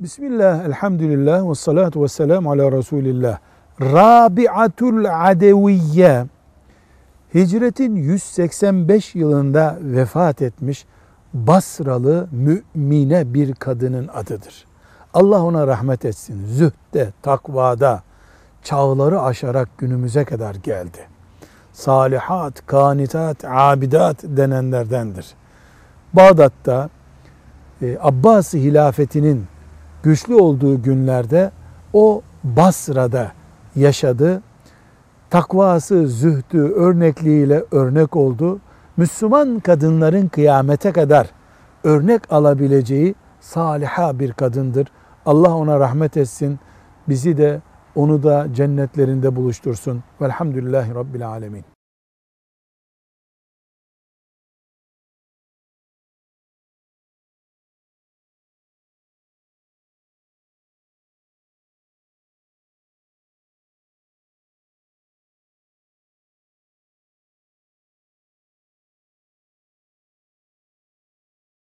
Bismillah, elhamdülillah ve salatu ve selamu ala Resulillah. Rabi'atul Adeviyye Hicretin 185 yılında vefat etmiş Basralı mümine bir kadının adıdır. Allah ona rahmet etsin. Zühde, takvada çağları aşarak günümüze kadar geldi. Salihat, kanitat, abidat denenlerdendir. Bağdat'ta e, Abbasi hilafetinin güçlü olduğu günlerde o Basra'da yaşadı. Takvası, zühdü, örnekliğiyle örnek oldu. Müslüman kadınların kıyamete kadar örnek alabileceği saliha bir kadındır. Allah ona rahmet etsin. Bizi de onu da cennetlerinde buluştursun. Velhamdülillahi Rabbil Alemin.